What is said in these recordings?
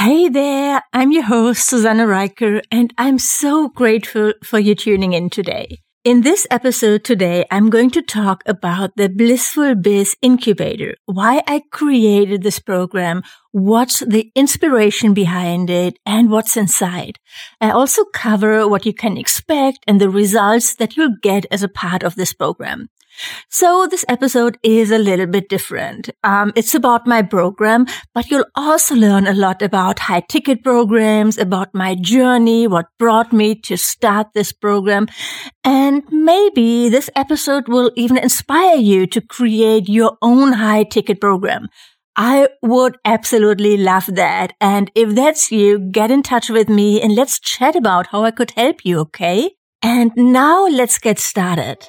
Hey there, I'm your host, Susanne Rieker, and I'm so grateful for you tuning in today. In this episode today, I'm going to talk about the Blissful Biz Incubator, why I created this program, what's the inspiration behind it, and what's inside. I also cover what you can expect and the results that you'll get as a part of this program. So this episode is a little bit different. Um, it's about my program, but you'll also learn a lot about high ticket programs, about my journey, what brought me to start this program. And maybe this episode will even inspire you to create your own high ticket program. I would absolutely love that. And if that's you, get in touch with me and let's chat about how I could help you, okay? And now let's get started.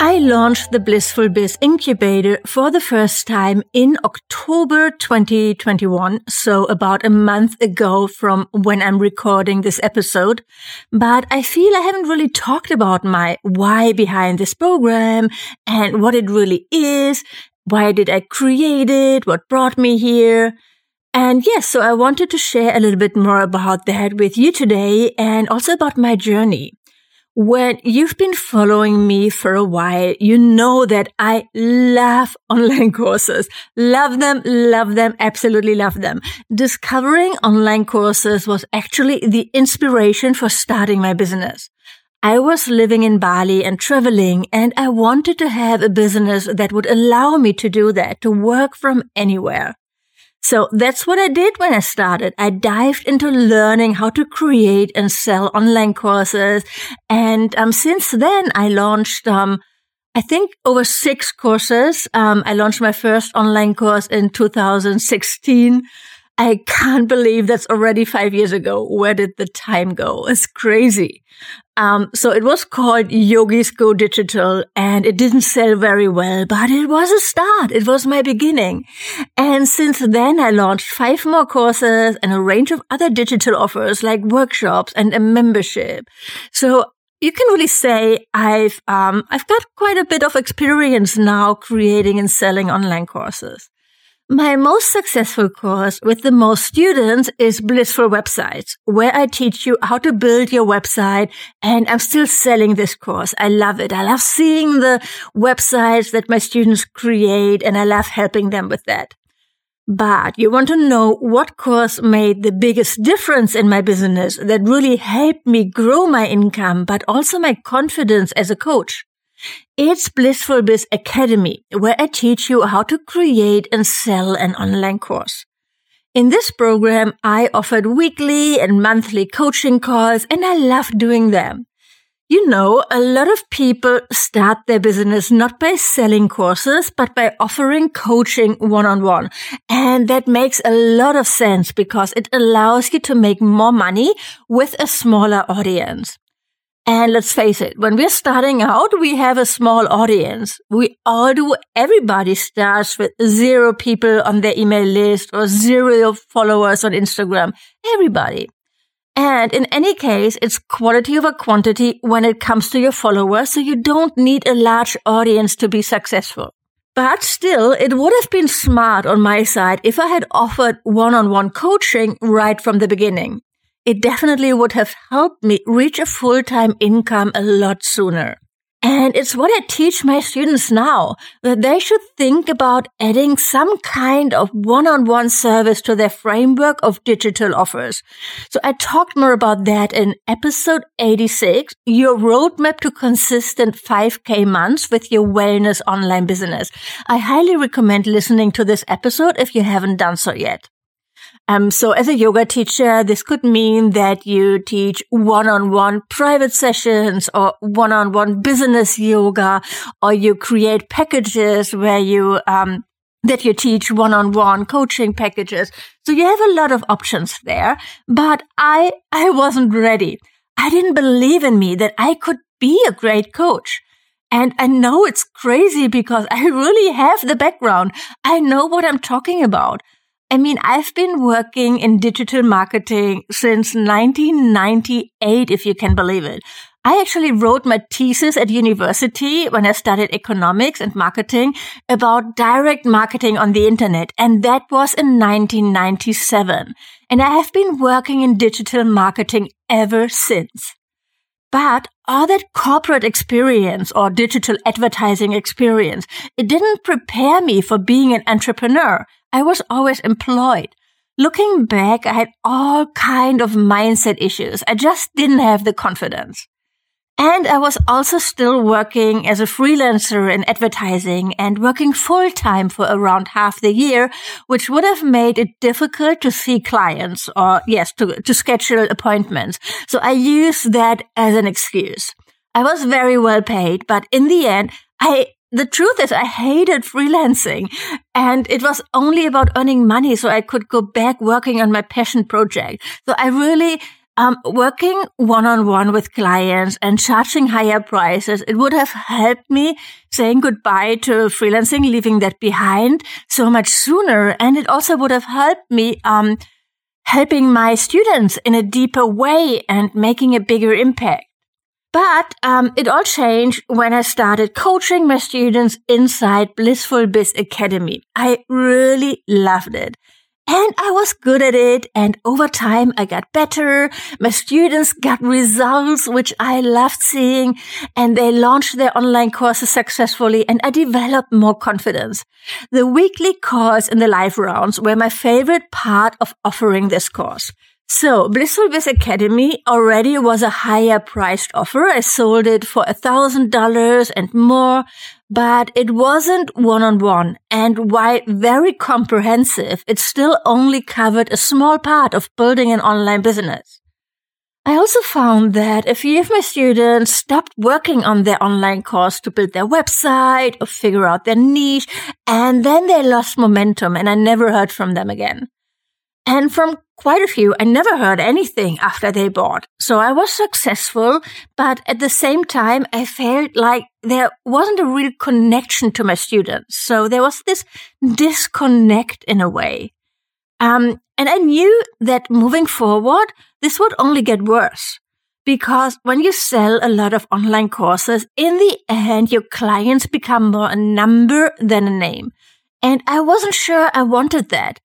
I launched the Blissful Biz Incubator for the first time in October 2021, so about a month ago from when I'm recording this episode. But I feel I haven't really talked about my why behind this program and what it really is. Why did I create it? What brought me here? And yes, so I wanted to share a little bit more about that with you today and also about my journey. When you've been following me for a while, you know that I love online courses. Love them, love them, absolutely love them. Discovering online courses was actually the inspiration for starting my business. I was living in Bali and traveling and I wanted to have a business that would allow me to do that, to work from anywhere. So that's what I did when I started. I dived into learning how to create and sell online courses. And um, since then, I launched, um, I think over six courses. Um, I launched my first online course in 2016. I can't believe that's already five years ago. Where did the time go? It's crazy. Um, so it was called Yogis Go Digital and it didn't sell very well, but it was a start. It was my beginning. And since then I launched five more courses and a range of other digital offers like workshops and a membership. So you can really say I've, um, I've got quite a bit of experience now creating and selling online courses. My most successful course with the most students is Blissful Websites, where I teach you how to build your website. And I'm still selling this course. I love it. I love seeing the websites that my students create and I love helping them with that. But you want to know what course made the biggest difference in my business that really helped me grow my income, but also my confidence as a coach. It's Blissful Biz Academy, where I teach you how to create and sell an online course. In this program, I offered weekly and monthly coaching calls, and I love doing them. You know, a lot of people start their business not by selling courses, but by offering coaching one on one. And that makes a lot of sense because it allows you to make more money with a smaller audience. And let's face it, when we're starting out, we have a small audience. We all do. Everybody starts with zero people on their email list or zero followers on Instagram. Everybody. And in any case, it's quality over quantity when it comes to your followers. So you don't need a large audience to be successful. But still, it would have been smart on my side if I had offered one-on-one coaching right from the beginning it definitely would have helped me reach a full-time income a lot sooner. And it's what I teach my students now, that they should think about adding some kind of one-on-one service to their framework of digital offers. So I talked more about that in episode 86, your roadmap to consistent 5k months with your wellness online business. I highly recommend listening to this episode if you haven't done so yet. Um, so as a yoga teacher, this could mean that you teach one-on-one private sessions or one-on-one business yoga, or you create packages where you, um, that you teach one-on-one coaching packages. So you have a lot of options there, but I, I wasn't ready. I didn't believe in me that I could be a great coach. And I know it's crazy because I really have the background. I know what I'm talking about. I mean, I've been working in digital marketing since 1998, if you can believe it. I actually wrote my thesis at university when I studied economics and marketing about direct marketing on the internet. And that was in 1997. And I have been working in digital marketing ever since. But all that corporate experience or digital advertising experience, it didn't prepare me for being an entrepreneur. I was always employed. Looking back, I had all kind of mindset issues. I just didn't have the confidence. And I was also still working as a freelancer in advertising and working full time for around half the year, which would have made it difficult to see clients or yes, to, to schedule appointments. So I used that as an excuse. I was very well paid, but in the end, I the truth is I hated freelancing and it was only about earning money so I could go back working on my passion project. So I really um, working one on one with clients and charging higher prices, it would have helped me saying goodbye to freelancing, leaving that behind so much sooner. And it also would have helped me, um, helping my students in a deeper way and making a bigger impact. But um, it all changed when I started coaching my students inside Blissful Biz Academy. I really loved it. And I was good at it. And over time, I got better. My students got results, which I loved seeing. And they launched their online courses successfully. And I developed more confidence. The weekly calls and the live rounds were my favorite part of offering this course. So Blissful Biz Academy already was a higher priced offer. I sold it for a thousand dollars and more, but it wasn't one on one. And while very comprehensive, it still only covered a small part of building an online business. I also found that a few of my students stopped working on their online course to build their website or figure out their niche, and then they lost momentum and I never heard from them again. And from quite a few, I never heard anything after they bought. So I was successful, but at the same time, I felt like there wasn't a real connection to my students. So there was this disconnect in a way. Um, and I knew that moving forward, this would only get worse. Because when you sell a lot of online courses, in the end, your clients become more a number than a name. And I wasn't sure I wanted that.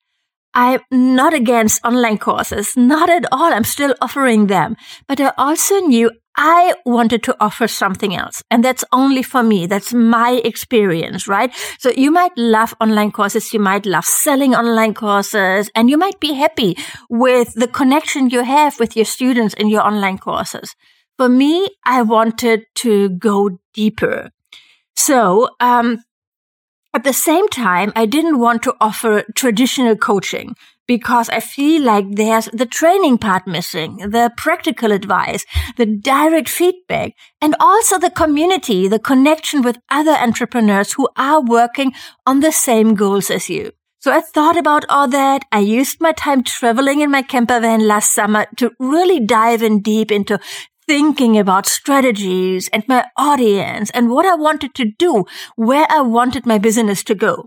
I'm not against online courses, not at all. I'm still offering them. But I also knew I wanted to offer something else. And that's only for me. That's my experience, right? So you might love online courses. You might love selling online courses and you might be happy with the connection you have with your students in your online courses. For me, I wanted to go deeper. So, um, at the same time, I didn't want to offer traditional coaching because I feel like there's the training part missing, the practical advice, the direct feedback, and also the community, the connection with other entrepreneurs who are working on the same goals as you. So I thought about all that. I used my time traveling in my camper van last summer to really dive in deep into thinking about strategies and my audience and what I wanted to do, where I wanted my business to go.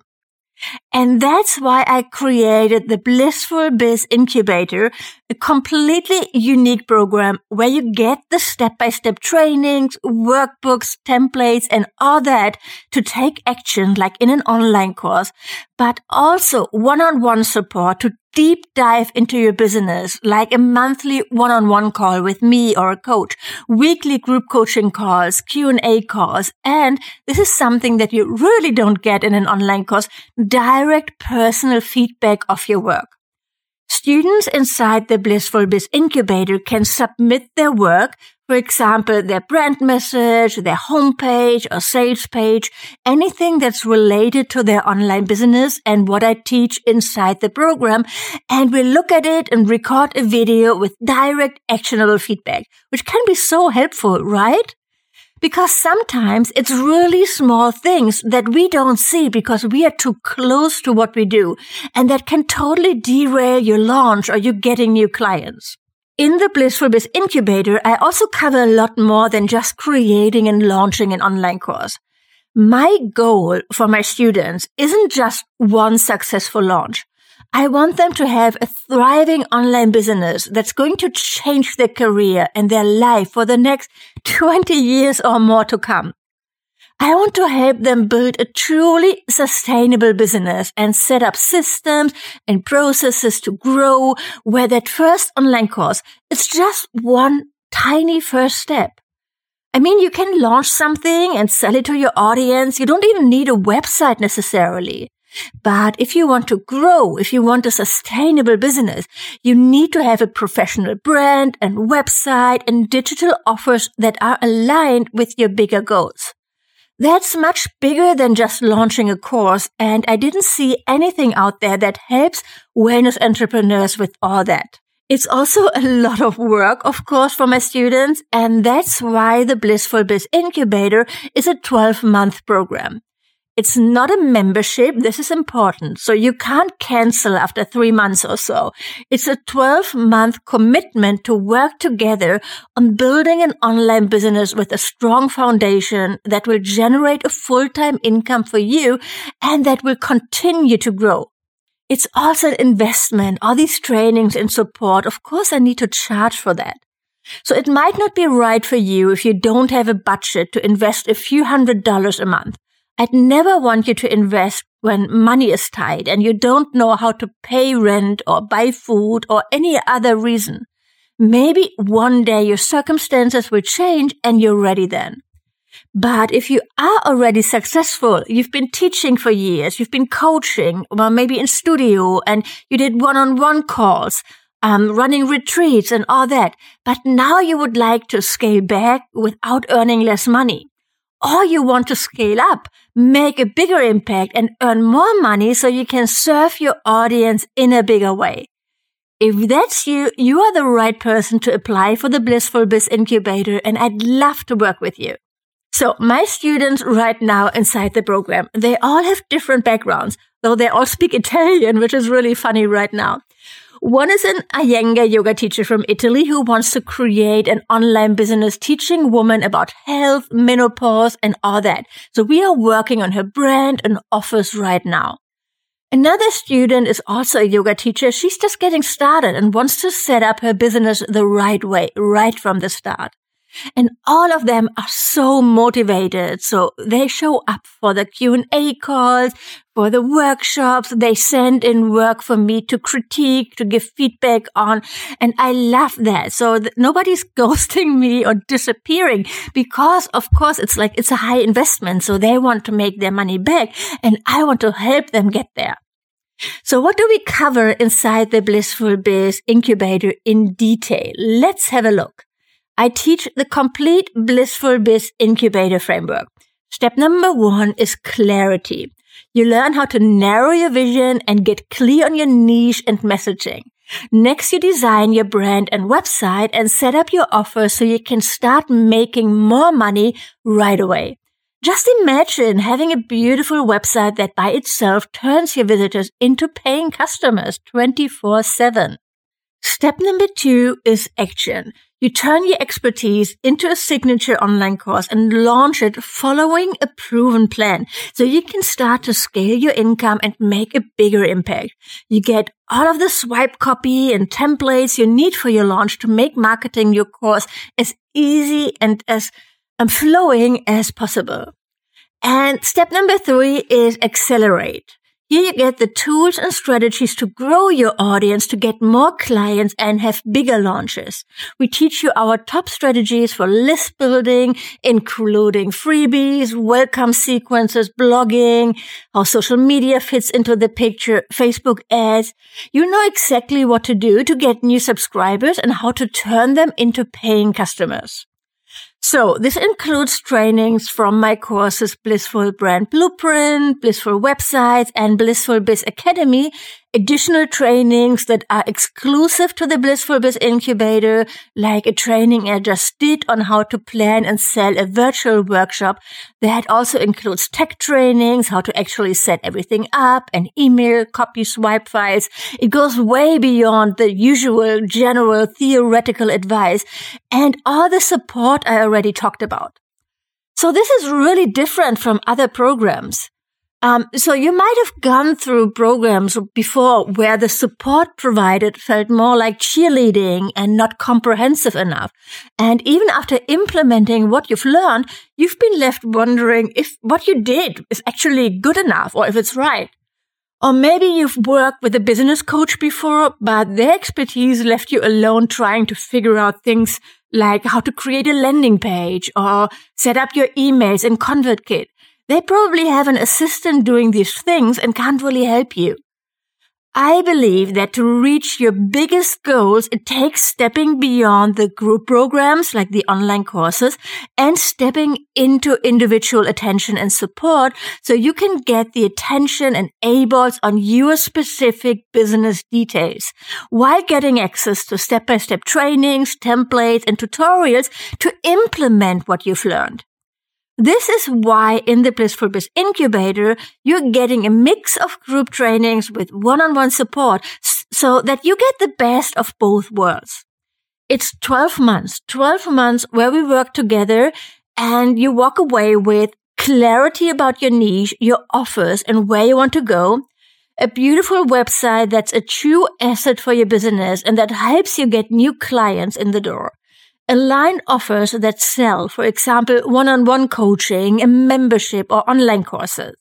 And that's why I created the Blissful Biz Incubator, a completely unique program where you get the step by step trainings, workbooks, templates, and all that to take action like in an online course, but also one on one support to deep dive into your business, like a monthly one-on-one call with me or a coach, weekly group coaching calls, Q&A calls, and this is something that you really don't get in an online course, direct personal feedback of your work. Students inside the Blissful Biz Incubator can submit their work for example, their brand message, their homepage or sales page, anything that's related to their online business and what I teach inside the program. And we look at it and record a video with direct actionable feedback, which can be so helpful, right? Because sometimes it's really small things that we don't see because we are too close to what we do and that can totally derail your launch or you getting new clients. In the Blissful Biz Incubator, I also cover a lot more than just creating and launching an online course. My goal for my students isn't just one successful launch. I want them to have a thriving online business that's going to change their career and their life for the next 20 years or more to come. I want to help them build a truly sustainable business and set up systems and processes to grow where that first online course is just one tiny first step. I mean, you can launch something and sell it to your audience. You don't even need a website necessarily. But if you want to grow, if you want a sustainable business, you need to have a professional brand and website and digital offers that are aligned with your bigger goals. That's much bigger than just launching a course. And I didn't see anything out there that helps wellness entrepreneurs with all that. It's also a lot of work, of course, for my students. And that's why the Blissful Biz Incubator is a 12 month program. It's not a membership. This is important. So you can't cancel after three months or so. It's a 12 month commitment to work together on building an online business with a strong foundation that will generate a full-time income for you and that will continue to grow. It's also an investment. All these trainings and support. Of course, I need to charge for that. So it might not be right for you if you don't have a budget to invest a few hundred dollars a month. I'd never want you to invest when money is tight and you don't know how to pay rent or buy food or any other reason. Maybe one day your circumstances will change and you're ready then. But if you are already successful, you've been teaching for years, you've been coaching, well, maybe in studio and you did one-on-one calls, um, running retreats and all that. But now you would like to scale back without earning less money or you want to scale up, make a bigger impact and earn more money so you can serve your audience in a bigger way. If that's you, you are the right person to apply for the Blissful Biz Incubator and I'd love to work with you. So my students right now inside the program, they all have different backgrounds, though they all speak Italian, which is really funny right now. One is an Iyengar yoga teacher from Italy who wants to create an online business teaching women about health, menopause, and all that. So we are working on her brand and offers right now. Another student is also a yoga teacher. She's just getting started and wants to set up her business the right way, right from the start. And all of them are so motivated. So they show up for the Q&A calls, for the workshops. They send in work for me to critique, to give feedback on. And I love that. So th- nobody's ghosting me or disappearing because of course it's like it's a high investment. So they want to make their money back and I want to help them get there. So what do we cover inside the Blissful Biz incubator in detail? Let's have a look. I teach the complete Blissful Biz incubator framework. Step number one is clarity. You learn how to narrow your vision and get clear on your niche and messaging. Next, you design your brand and website and set up your offer so you can start making more money right away. Just imagine having a beautiful website that by itself turns your visitors into paying customers 24 7. Step number two is action. You turn your expertise into a signature online course and launch it following a proven plan so you can start to scale your income and make a bigger impact. You get all of the swipe copy and templates you need for your launch to make marketing your course as easy and as um, flowing as possible. And step number three is accelerate. Here you get the tools and strategies to grow your audience to get more clients and have bigger launches. We teach you our top strategies for list building, including freebies, welcome sequences, blogging, how social media fits into the picture, Facebook ads. You know exactly what to do to get new subscribers and how to turn them into paying customers. So this includes trainings from my courses Blissful Brand Blueprint, Blissful Websites, and Blissful Biz Academy, additional trainings that are exclusive to the Blissful Biz Incubator, like a training I just did on how to plan and sell a virtual workshop that also includes tech trainings, how to actually set everything up and email, copy, swipe files. It goes way beyond the usual general theoretical advice and all the support I already talked about. So this is really different from other programs. Um, so you might have gone through programs before where the support provided felt more like cheerleading and not comprehensive enough. And even after implementing what you've learned, you've been left wondering if what you did is actually good enough or if it's right. Or maybe you've worked with a business coach before, but their expertise left you alone trying to figure out things like how to create a landing page or set up your emails in ConvertKit. They probably have an assistant doing these things and can't really help you. I believe that to reach your biggest goals, it takes stepping beyond the group programs like the online courses and stepping into individual attention and support so you can get the attention and eyeballs on your specific business details while getting access to step by step trainings, templates, and tutorials to implement what you've learned. This is why in the Blissful Biz Incubator, you're getting a mix of group trainings with one-on-one support so that you get the best of both worlds. It's 12 months, 12 months where we work together and you walk away with clarity about your niche, your offers and where you want to go. A beautiful website that's a true asset for your business and that helps you get new clients in the door align offers that sell, for example, one-on-one coaching, a membership or online courses.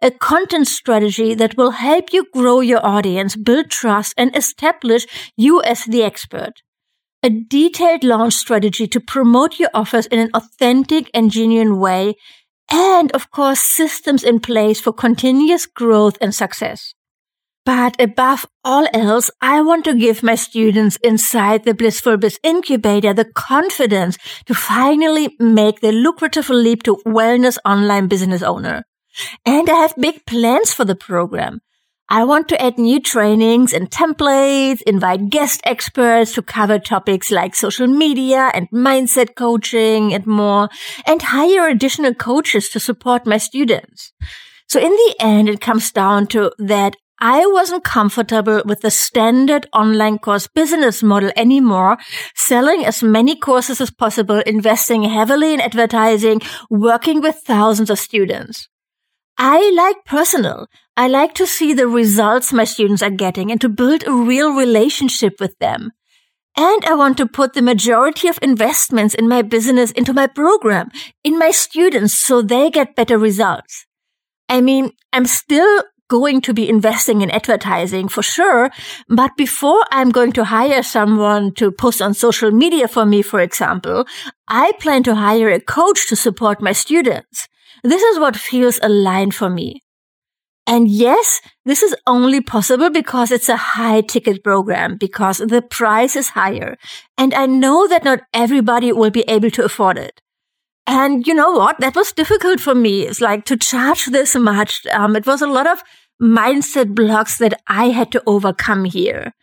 A content strategy that will help you grow your audience, build trust and establish you as the expert. A detailed launch strategy to promote your offers in an authentic and genuine way. And of course, systems in place for continuous growth and success. But above all else, I want to give my students inside the Blissful Biz Incubator the confidence to finally make the lucrative leap to wellness online business owner. And I have big plans for the program. I want to add new trainings and templates, invite guest experts to cover topics like social media and mindset coaching and more, and hire additional coaches to support my students. So in the end, it comes down to that I wasn't comfortable with the standard online course business model anymore, selling as many courses as possible, investing heavily in advertising, working with thousands of students. I like personal. I like to see the results my students are getting and to build a real relationship with them. And I want to put the majority of investments in my business into my program, in my students, so they get better results. I mean, I'm still going to be investing in advertising for sure. But before I'm going to hire someone to post on social media for me, for example, I plan to hire a coach to support my students. This is what feels aligned for me. And yes, this is only possible because it's a high ticket program, because the price is higher. And I know that not everybody will be able to afford it. And you know what? That was difficult for me. It's like to charge this much. Um, it was a lot of mindset blocks that I had to overcome here.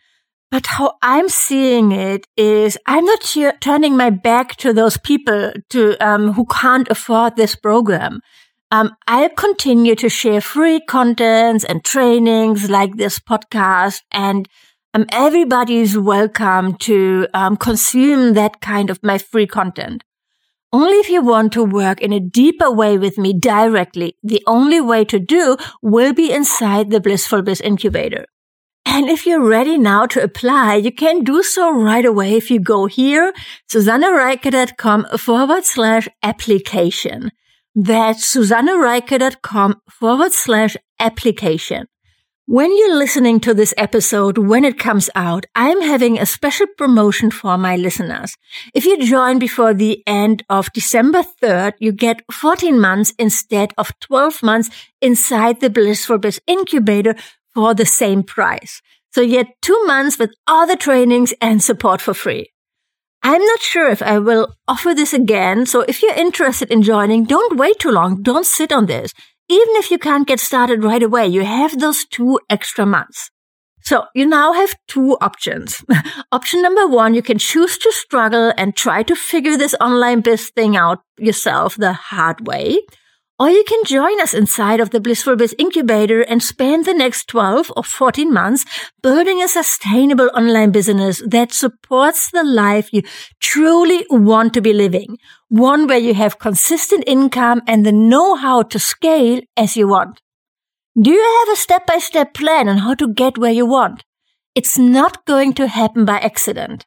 But how I'm seeing it is I'm not t- turning my back to those people to, um, who can't afford this program. Um, I'll continue to share free contents and trainings like this podcast and um, everybody is welcome to um, consume that kind of my free content. Only if you want to work in a deeper way with me directly, the only way to do will be inside the Blissful Biz Incubator. And if you're ready now to apply, you can do so right away if you go here, susannerieker.com forward slash application. That's susannerieker.com forward slash application. When you're listening to this episode, when it comes out, I'm having a special promotion for my listeners. If you join before the end of December 3rd, you get 14 months instead of 12 months inside the Blissful Biz incubator for the same price. So you get two months with all the trainings and support for free. I'm not sure if I will offer this again. So if you're interested in joining, don't wait too long. Don't sit on this. Even if you can't get started right away, you have those two extra months. So you now have two options. Option number one, you can choose to struggle and try to figure this online biz thing out yourself the hard way. Or you can join us inside of the Blissful Biz Incubator and spend the next 12 or 14 months building a sustainable online business that supports the life you truly want to be living. One where you have consistent income and the know-how to scale as you want. Do you have a step-by-step plan on how to get where you want? It's not going to happen by accident.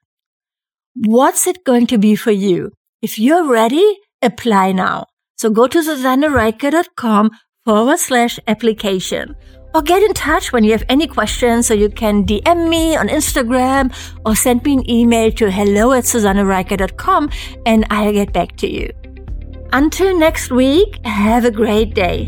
What's it going to be for you? If you're ready, apply now. So go to susannerieker.com forward slash application or get in touch when you have any questions so you can DM me on Instagram or send me an email to hello at susannerieker.com and I'll get back to you. Until next week, have a great day.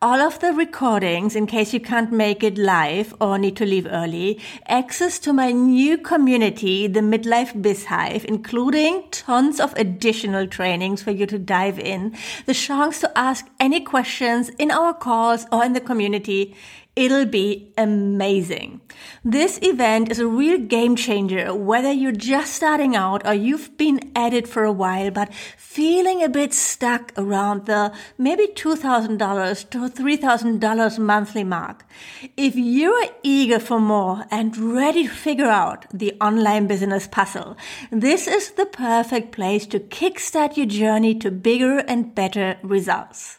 all of the recordings in case you can't make it live or need to leave early, access to my new community, the Midlife Biz Hive, including tons of additional trainings for you to dive in, the chance to ask any questions in our calls or in the community. It'll be amazing. This event is a real game changer, whether you're just starting out or you've been at it for a while, but feeling a bit stuck around the maybe $2,000 to $3,000 monthly mark. If you're eager for more and ready to figure out the online business puzzle, this is the perfect place to kickstart your journey to bigger and better results.